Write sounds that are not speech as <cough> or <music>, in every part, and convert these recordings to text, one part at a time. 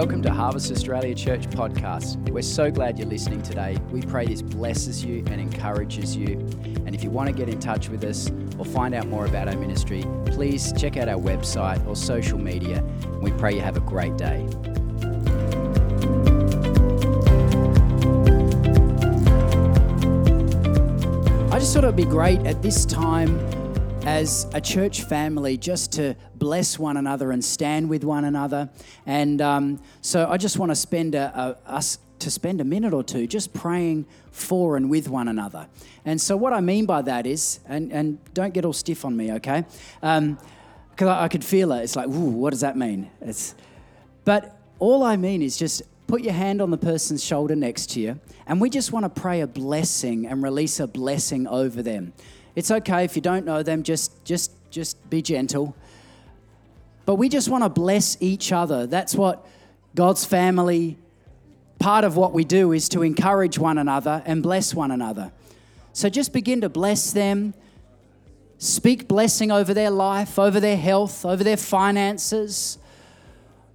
Welcome to Harvest Australia Church podcast. We're so glad you're listening today. We pray this blesses you and encourages you. And if you want to get in touch with us or find out more about our ministry, please check out our website or social media. We pray you have a great day. I just thought it'd be great at this time as a church family just to bless one another and stand with one another. And um, so I just want to spend a, a, us to spend a minute or two just praying for and with one another. And so what I mean by that is, and, and don't get all stiff on me, okay? Because um, I, I, could feel it. It's like, ooh, what does that mean? It's, but all I mean is just put your hand on the person's shoulder next to you, and we just want to pray a blessing and release a blessing over them. It's okay if you don't know them, just, just, just be gentle. But we just want to bless each other. That's what God's family, part of what we do is to encourage one another and bless one another. So just begin to bless them. Speak blessing over their life, over their health, over their finances,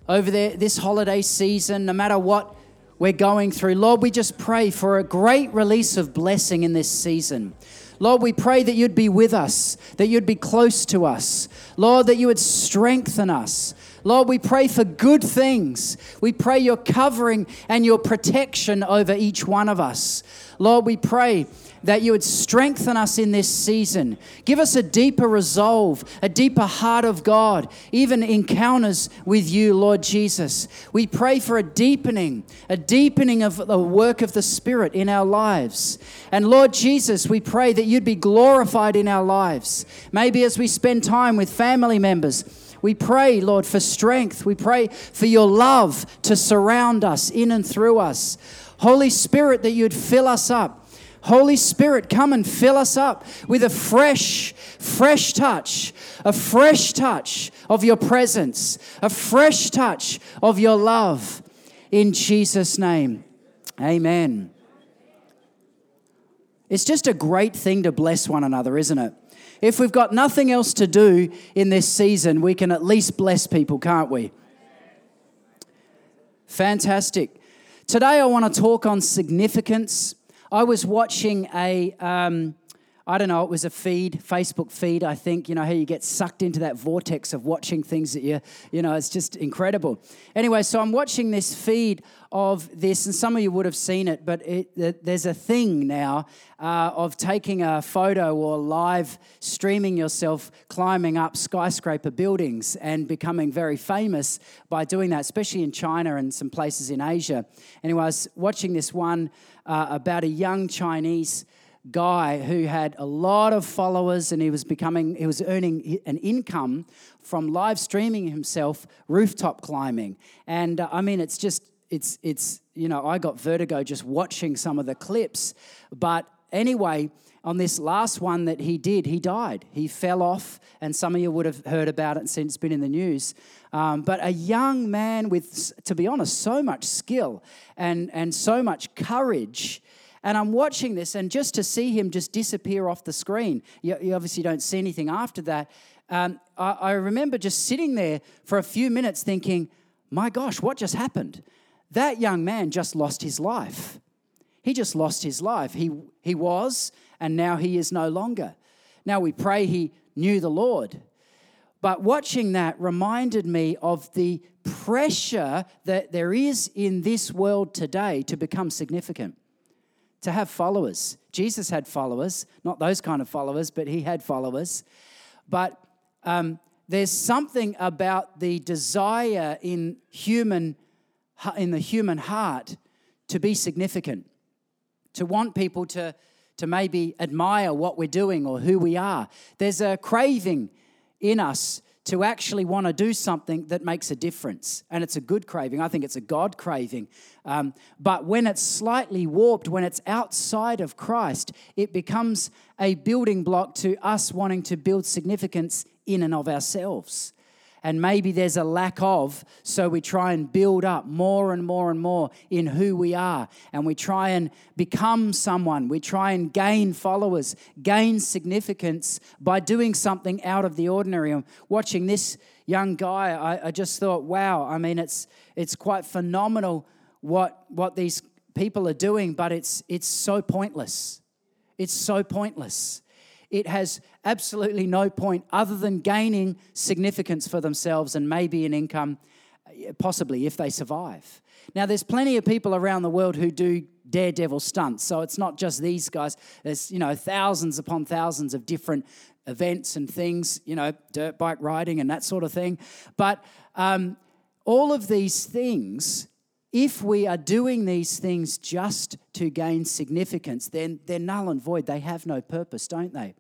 over their, this holiday season, no matter what we're going through. Lord, we just pray for a great release of blessing in this season. Lord, we pray that you'd be with us, that you'd be close to us. Lord, that you would strengthen us. Lord, we pray for good things. We pray your covering and your protection over each one of us. Lord, we pray that you would strengthen us in this season. Give us a deeper resolve, a deeper heart of God, even encounters with you, Lord Jesus. We pray for a deepening, a deepening of the work of the Spirit in our lives. And Lord Jesus, we pray that you'd be glorified in our lives. Maybe as we spend time with family members, we pray, Lord, for strength. We pray for your love to surround us in and through us. Holy Spirit, that you'd fill us up Holy Spirit, come and fill us up with a fresh, fresh touch, a fresh touch of your presence, a fresh touch of your love. In Jesus' name, amen. It's just a great thing to bless one another, isn't it? If we've got nothing else to do in this season, we can at least bless people, can't we? Fantastic. Today, I want to talk on significance I was watching a, um, I don't know, it was a feed, Facebook feed, I think, you know, how you get sucked into that vortex of watching things that you, you know, it's just incredible. Anyway, so I'm watching this feed of this, and some of you would have seen it, but it, there's a thing now uh, of taking a photo or live streaming yourself climbing up skyscraper buildings and becoming very famous by doing that, especially in China and some places in Asia. Anyway, I was watching this one uh, about a young Chinese guy who had a lot of followers and he was becoming he was earning an income from live streaming himself rooftop climbing. And uh, i mean it's just it's it's you know i got vertigo just watching some of the clips. But anyway on this last one that he did he died. He fell off and some of you would have heard about it since it's been in the news. Um, but a young man with, to be honest, so much skill and, and so much courage. And I'm watching this, and just to see him just disappear off the screen, you, you obviously don't see anything after that. Um, I, I remember just sitting there for a few minutes thinking, my gosh, what just happened? That young man just lost his life. He just lost his life. He, he was, and now he is no longer. Now we pray he knew the Lord. But watching that reminded me of the pressure that there is in this world today to become significant, to have followers. Jesus had followers, not those kind of followers, but he had followers. But um, there's something about the desire in human in the human heart to be significant, to want people to, to maybe admire what we're doing or who we are. There's a craving in us to actually want to do something that makes a difference. And it's a good craving. I think it's a God craving. Um, but when it's slightly warped, when it's outside of Christ, it becomes a building block to us wanting to build significance in and of ourselves and maybe there's a lack of, so we try and build up more and more and more in who we are, and we try and become someone. We try and gain followers, gain significance by doing something out of the ordinary. I'm watching this young guy, I, I just thought, wow, I mean, it's, it's quite phenomenal what, what these people are doing, but it's, it's so pointless. It's so pointless. It has absolutely no point other than gaining significance for themselves and maybe an income, possibly if they survive. Now, there's plenty of people around the world who do daredevil stunts, so it's not just these guys. There's, you know, thousands upon thousands of different events and things, you know, dirt bike riding and that sort of thing. But um, all of these things, if we are doing these things just to gain significance, then they're null and void. They have no purpose, don't they?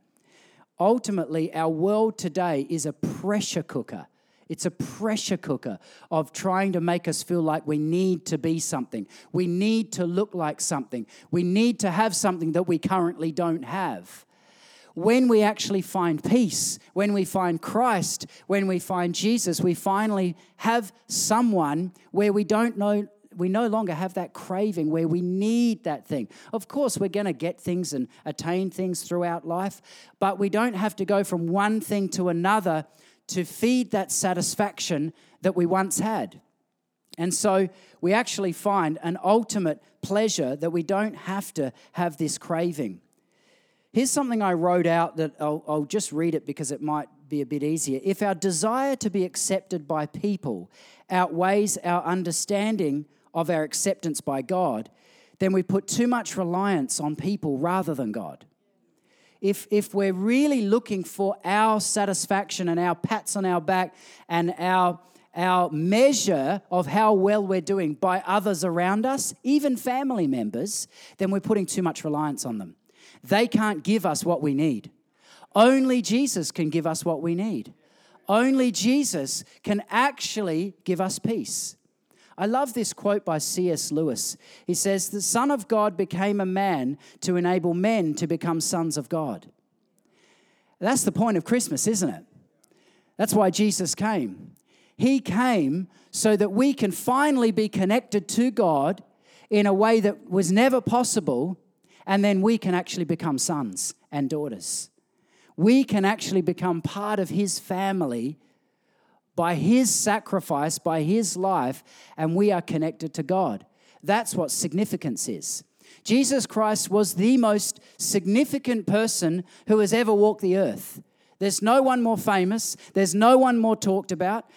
Ultimately, our world today is a pressure cooker. It's a pressure cooker of trying to make us feel like we need to be something. We need to look like something. We need to have something that we currently don't have when we actually find peace, when we find Christ, when we find Jesus, we finally have someone where we don't know we no longer have that craving where we need that thing. Of course, we're going to get things and attain things throughout life, but we don't have to go from one thing to another to feed that satisfaction that we once had. And so we actually find an ultimate pleasure that we don't have to have this craving. Here's something I wrote out that I'll, I'll, just read it because it might be a bit easier. If our desire to be accepted by people outweighs our understanding of our acceptance by God, then we put too much reliance on people rather than God. If, if we're really looking for our satisfaction and our pats on our back and our, our measure of how well we're doing by others around us, even family members, then we're putting too much reliance on them. They can't give us what we need. Only Jesus can give us what we need. Only Jesus can actually give us peace. I love this quote by C.S. Lewis. He says, The Son of God became a man to enable men to become sons of God. That's the point of Christmas, isn't it? That's why Jesus came. He came so that we can finally be connected to God in a way that was never possible and then we can actually become sons and daughters. We can actually become part of His family by His sacrifice, by His life, and we are connected to God. That's what significance is. Jesus Christ was the most significant person who has ever walked the earth. There's no one more famous, there's no one more talked about.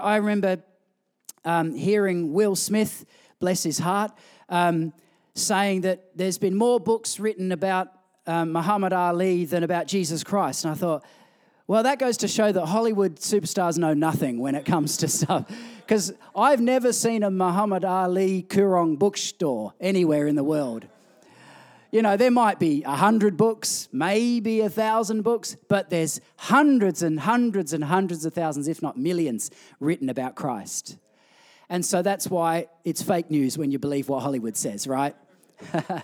I remember um, hearing Will Smith, bless his heart, um, saying that there's been more books written about um, Muhammad Ali than about Jesus Christ. And I thought, well, that goes to show that Hollywood superstars know nothing when it comes to <laughs> stuff. Because I've never seen a Muhammad Ali Koorong bookstore anywhere in the world. You know, there might be a hundred books, maybe a thousand books, but there's hundreds and hundreds and hundreds of thousands, if not millions, written about Christ. And so that's why it's fake news when you believe what Hollywood says, right? <laughs>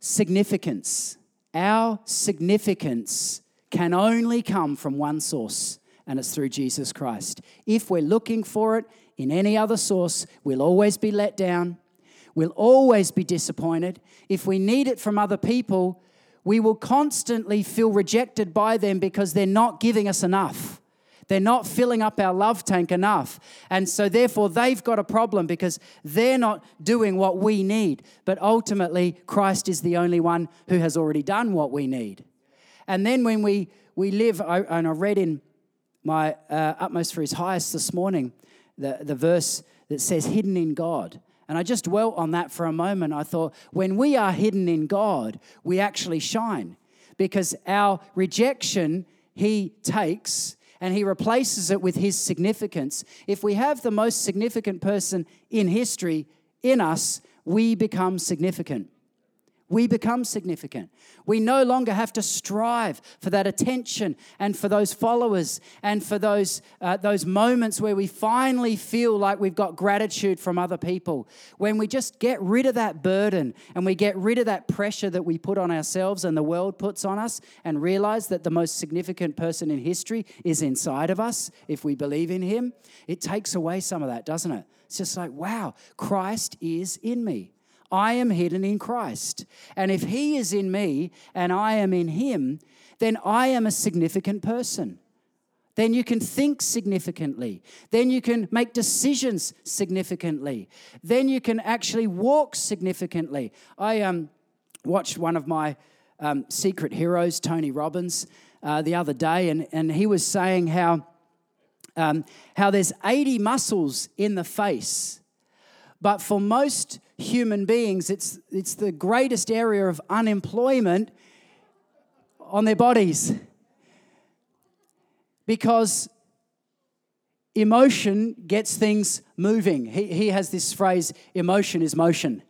significance. Our significance can only come from one source, and it's through Jesus Christ. If we're looking for it in any other source, we'll always be let down. We'll always be disappointed. If we need it from other people, we will constantly feel rejected by them because they're not giving us enough. They're not filling up our love tank enough. And so, therefore, they've got a problem because they're not doing what we need. But ultimately, Christ is the only one who has already done what we need. And then, when we, we live, I, and I read in my uh, Utmost for His Highest this morning the, the verse that says, hidden in God. And I just dwelt on that for a moment. I thought, when we are hidden in God, we actually shine because our rejection He takes and he replaces it with his significance. If we have the most significant person in history in us, we become significant we become significant. We no longer have to strive for that attention and for those followers and for those, uh, those moments where we finally feel like we've got gratitude from other people. When we just get rid of that burden and we get rid of that pressure that we put on ourselves and the world puts on us and realize that the most significant person in history is inside of us if we believe in Him, it takes away some of that, doesn't it? It's just like, wow, Christ is in me. I am hidden in Christ. And if He is in me and I am in Him, then I am a significant person. Then you can think significantly. Then you can make decisions significantly. Then you can actually walk significantly. I um, watched one of my um, secret heroes, Tony Robbins, uh, the other day, and, and he was saying how, um, how there's 80 muscles in the face, but for most human beings, it's, it's the greatest area of unemployment on their bodies because emotion gets things moving. He, he has this phrase emotion is motion.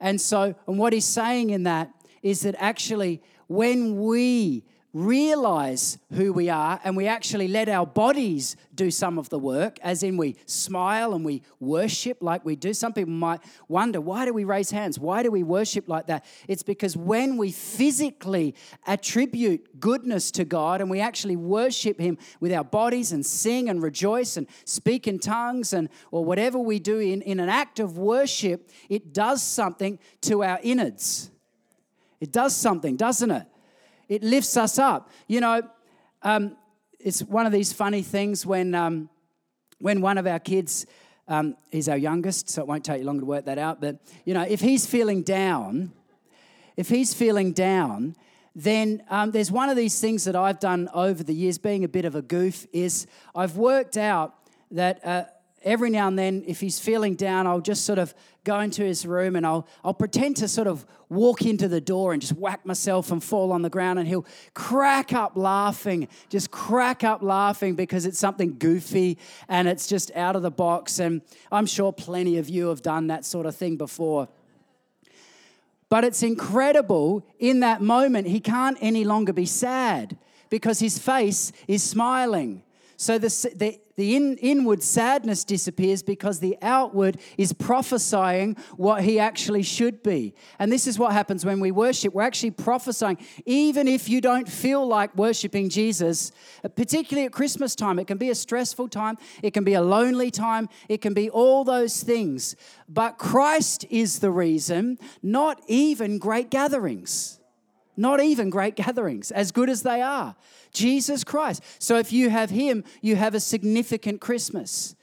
And so, and what he's saying in that is that actually, when we realize who we are and we actually let our bodies do some of the work, as in we smile and we worship like we do. Some people might wonder, why do we raise hands? Why do we worship like that? It's because when we physically attribute goodness to God and we actually worship Him with our bodies and sing and rejoice and speak in tongues and or whatever we do in, in an act of worship, it does something to our innards. It does something, doesn't it? It lifts us up. You know, um, it's one of these funny things when, um, when one of our kids, um, our youngest, so it won't take you long to work that out, but, you know, if he's feeling down, if he's feeling down, then um, there's one of these things that I've done over the years, being a bit of a goof, is I've worked out that uh, every now and then, if he's feeling down, I'll just sort of go into his room and I'll, I'll pretend to sort of walk into the door and just whack myself and fall on the ground. And he'll crack up laughing, just crack up laughing because it's something goofy and it's just out of the box. And I'm sure plenty of you have done that sort of thing before. But it's incredible in that moment, he can't any longer be sad because his face is smiling. So the, the, the in, inward sadness disappears because the outward is prophesying what he actually should be. And this is what happens when we worship. We're actually prophesying. Even if you don't feel like worshiping Jesus, uh, particularly at Christmas time, it can be a stressful time, it can be a lonely time, it can be all those things. But Christ is the reason, not even great gatherings. Not even great gatherings, as good as they are. Jesus Christ. So if you have Him, you have a significant Christmas.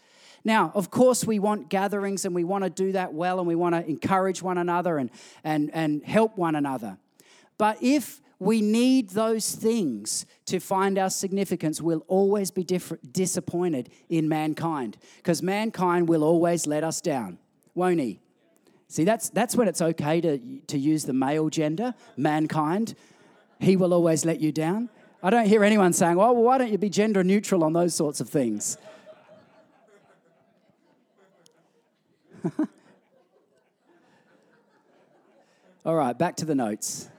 Now, of course, we want gatherings and we want to do that well and we want to encourage one another and, and, and help one another. But if we need those things to find our significance, we'll always be disappointed in mankind because mankind will always let us down, won't he? See, that's, that's when it's okay to, to use the male gender, mankind. He will always let you down. I don't hear anyone saying, well, well why don't you be gender neutral on those sorts of things? <laughs> All right, back to the notes.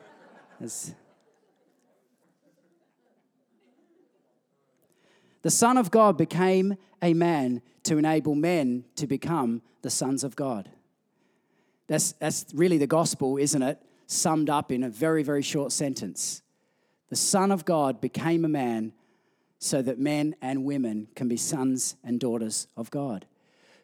The Son of God became a man to enable men to become the sons of God. That's, that's really the gospel, isn't it? Summed up in a very, very short sentence. The Son of God became a man so that men and women can be sons and daughters of God.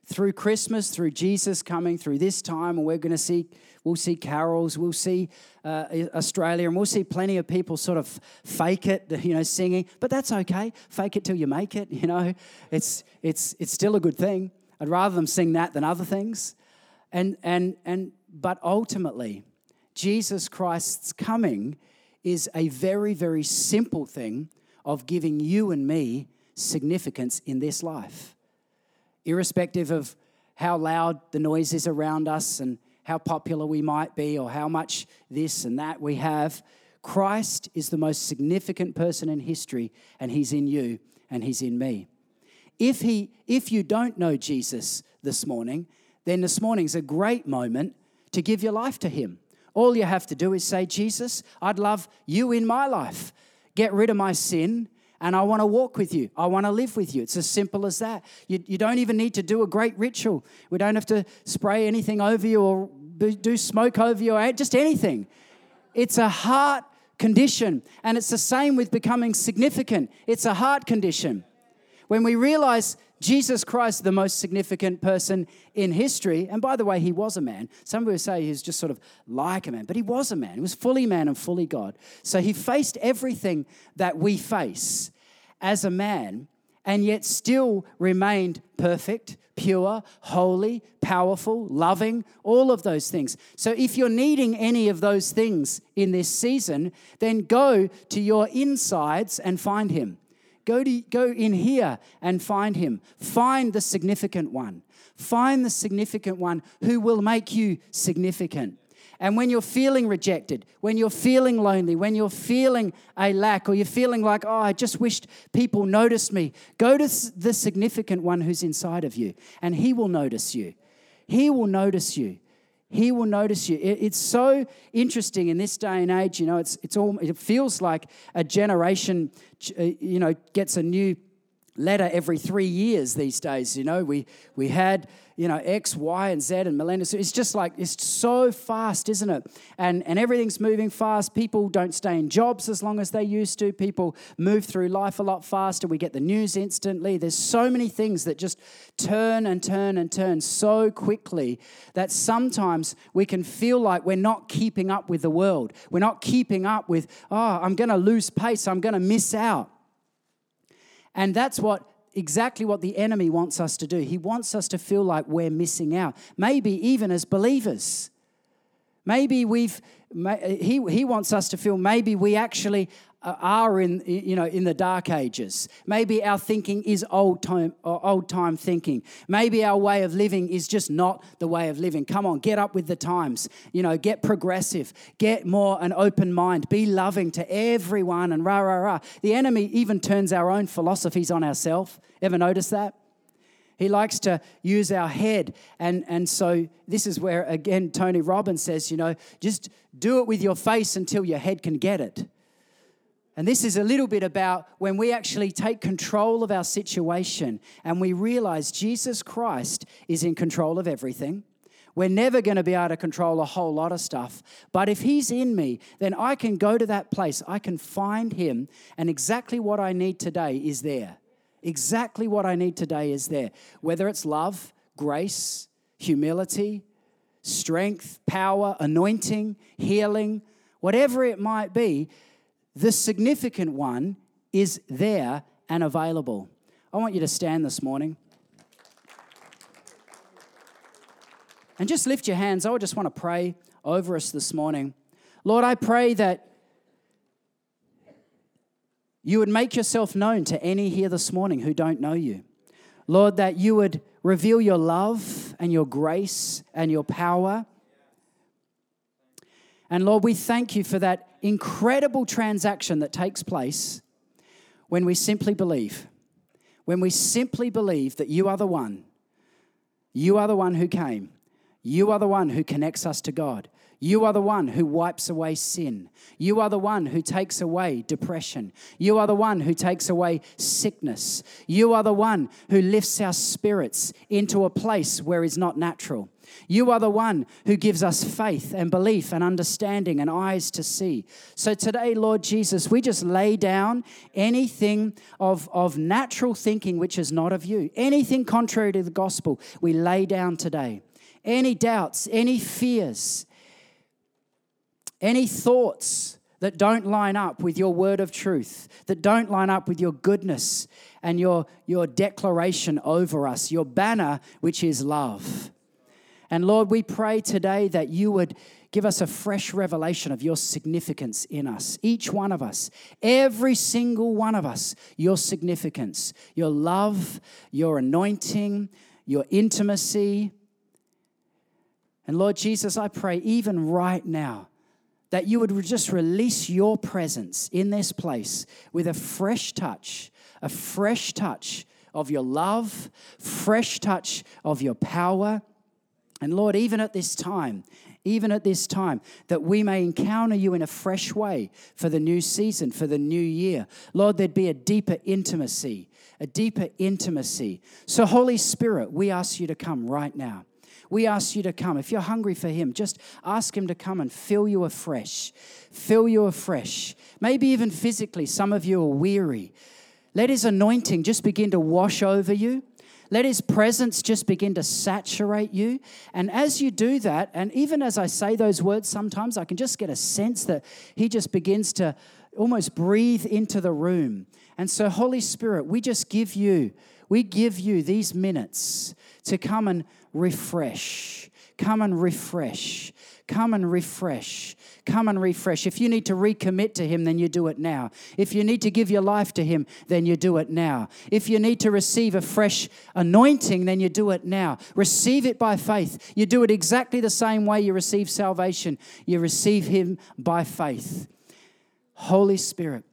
Through Christmas, through Jesus coming, through this time, and we're going to see, we'll see carols, we'll see uh, Australia, and we'll see plenty of people sort of fake it, you know, singing. But that's okay. Fake it till you make it. You know, it's it's it's still a good thing. I'd rather them sing that than other things. And and and but ultimately, Jesus Christ's coming is a very, very simple thing of giving you and me significance in this life. Irrespective of how loud the noise is around us and how popular we might be or how much this and that we have, Christ is the most significant person in history, and He's in you and He's in me. If, he, if you don't know Jesus this morning, then this morning's a great moment to give your life to Him. All you have to do is say, Jesus, I'd love you in my life. Get rid of my sin, and I want to walk with you. I want to live with you. It's as simple as that. You, you don't even need to do a great ritual. We don't have to spray anything over you or do smoke over you or just anything. It's a heart condition, and it's the same with becoming significant. It's a heart condition. When we realize Jesus Christ, the most significant person in history, and by the way, he was a man. Some people say he's just sort of like a man, but he was a man. He was fully man and fully God. So he faced everything that we face as a man, and yet still remained perfect, pure, holy, powerful, loving, all of those things. So if you're needing any of those things in this season, then go to your insides and find Him. Go, to, go in here and find Him. Find the significant one. Find the significant one who will make you significant. And when you're feeling rejected, when you're feeling lonely, when you're feeling a lack, or you're feeling like, oh, I just wished people noticed me, go to the significant one who's inside of you, and he will notice you. He will notice you. He will notice you. It's so interesting in this day and age. You know, it's it's all. It feels like a generation, uh, you know, gets a new letter every three years these days. You know, we we had you know X, Y, and Z and millennials. It's just like it's so fast, isn't it? And and everything's moving fast. People don't stay in jobs as long as they used to. People move through life a lot faster. We get the news instantly. There's so many things that just turn and turn and turn so quickly that sometimes we can feel like we're not keeping up with the world. We're not keeping up with. Oh, I'm going to lose pace. I'm going to miss out. And that's what exactly what the enemy wants us to do. He wants us to feel like we're missing out, maybe even as believers. Maybe we've, he, he wants us to feel maybe we actually are in, you know, in the dark ages. Maybe our thinking is old time, old time thinking. Maybe our way of living is just not the way of living. Come on, get up with the times. You know, get progressive, get more an open mind, be loving to everyone, and rah, rah, rah. The enemy even turns our own philosophies on ourselves. Ever notice that? He likes to use our head. And, and so this is where, again, Tony Robbins says, you know, just do it with your face until your head can get it. And this is a little bit about when we actually take control of our situation and we realize Jesus Christ is in control of everything. We're never going to be able to control a whole lot of stuff. But if He's in me, then I can go to that place. I can find Him, and exactly what I need today is there. Exactly what I need today is there. Whether it's love, grace, humility, strength, power, anointing, healing, whatever it might be, the significant one is there and available. I want you to stand this morning. And just lift your hands. I would just want to pray over us this morning. Lord, I pray that you would make yourself known to any here this morning who don't know you. Lord, that you would reveal your love and your grace and your power and Lord, we thank you for that incredible transaction that takes place when we simply believe. When we simply believe that you are the one, you are the one who came, you are the one who connects us to God. You are the one who wipes away sin. You are the one who takes away depression. You are the one who takes away sickness. You are the one who lifts our spirits into a place where is not natural. You are the one who gives us faith and belief and understanding and eyes to see. So today, Lord Jesus, we just lay down anything of, of natural thinking which is not of you, anything contrary to the gospel, we lay down today. Any doubts, any fears, any thoughts that don't line up with your word of truth, that don't line up with your goodness and your, your declaration over us, your banner, which is love. And Lord, we pray today that you would give us a fresh revelation of your significance in us, each one of us, every single one of us, your significance, your love, your anointing, your intimacy. And Lord Jesus, I pray even right now that you would just release your presence in this place with a fresh touch, a fresh touch of your love, fresh touch of your power and Lord, even at this time, even at this time, that we may encounter you in a fresh way for the new season, for the new year. Lord, there'd be a deeper intimacy, a deeper intimacy. So, Holy Spirit, we ask you to come right now. We ask you to come. If you're hungry for Him, just ask Him to come and fill you afresh. Fill you afresh. Maybe even physically, some of you are weary. Let His anointing just begin to wash over you. Let His presence just begin to saturate you. And as you do that, and even as I say those words, sometimes I can just get a sense that He just begins to almost breathe into the room. And so, Holy Spirit, we just give you, we give you these minutes to come and refresh. Come and refresh. Come and refresh. Come and refresh. If you need to recommit to Him, then you do it now. If you need to give your life to Him, then you do it now. If you need to receive a fresh anointing, then you do it now. Receive it by faith. You do it exactly the same way you receive salvation. You receive Him by faith. Holy Spirit,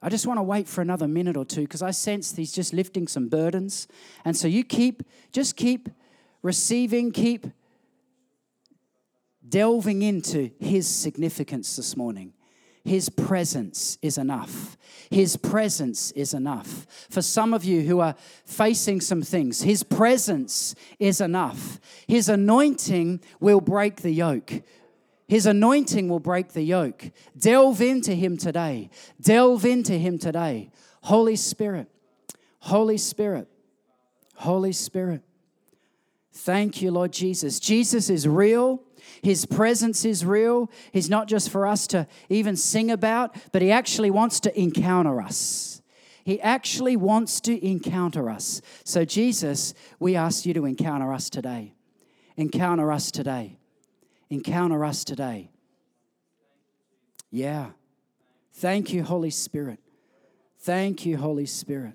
I just want to wait for another minute or two because I sense He's just lifting some burdens. And so you keep, just keep receiving, keep delving into His significance this morning. His presence is enough. His presence is enough. For some of you who are facing some things, His presence is enough. His anointing will break the yoke. His anointing will break the yoke. Delve into Him today. Delve into Him today. Holy Spirit, Holy Spirit, Holy Spirit. Thank you, Lord Jesus. Jesus is real. His presence is real. He's not just for us to even sing about, but He actually wants to encounter us. He actually wants to encounter us. So, Jesus, we ask you to encounter us today. Encounter us today. Encounter us today. Yeah. Thank you, Holy Spirit. Thank you, Holy Spirit.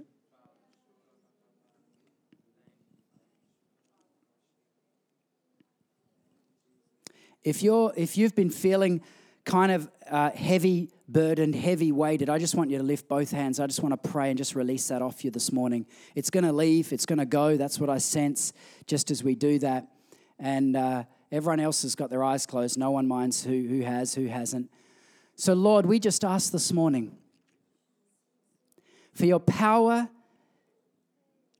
If you're if you've been feeling kind of uh, heavy burdened, heavy weighted, I just want you to lift both hands. I just want to pray and just release that off you this morning. It's going to leave. It's going to go. That's what I sense. Just as we do that, and uh, everyone else has got their eyes closed. No one minds who who has, who hasn't. So Lord, we just ask this morning for your power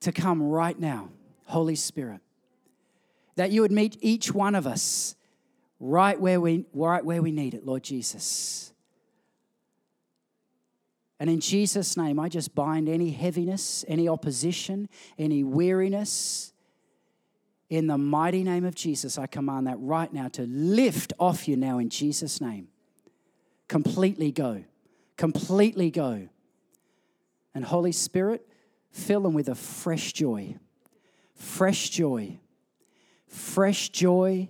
to come right now, Holy Spirit, that you would meet each one of us right where we, right where we need it, Lord Jesus. And in Jesus' name, I just bind any heaviness, any opposition, any weariness. In the mighty name of Jesus, I command that right now to lift off you now in Jesus' name. Completely go. Completely go. And Holy Spirit, fill them with a fresh joy. Fresh joy. Fresh joy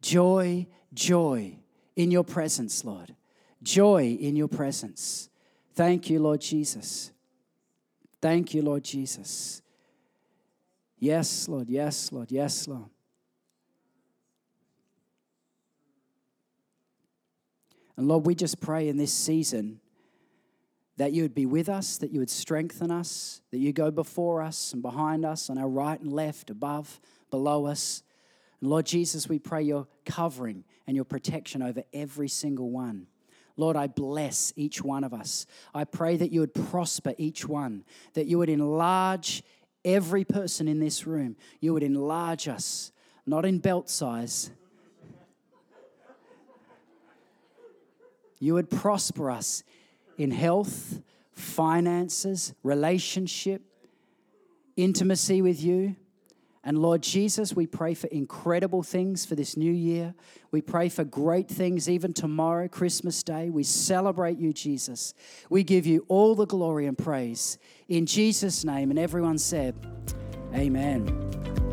Joy, joy in your presence, Lord. Joy in your presence. Thank you, Lord Jesus. Thank you, Lord Jesus. Yes, Lord. Yes, Lord. Yes, Lord. And Lord, we just pray in this season that you would be with us, that you would strengthen us, that you go before us and behind us, on our right and left, above, below us. And Lord Jesus, we pray your covering and your protection over every single one. Lord, I bless each one of us. I pray that you would prosper each one, that you would enlarge every person in this room. You would enlarge us, not in belt size. You would prosper us in health, finances, relationship, intimacy with you. And Lord Jesus, we pray for incredible things for this new year. We pray for great things even tomorrow, Christmas Day. We celebrate you, Jesus. We give you all the glory and praise in Jesus' name. And everyone said, Amen.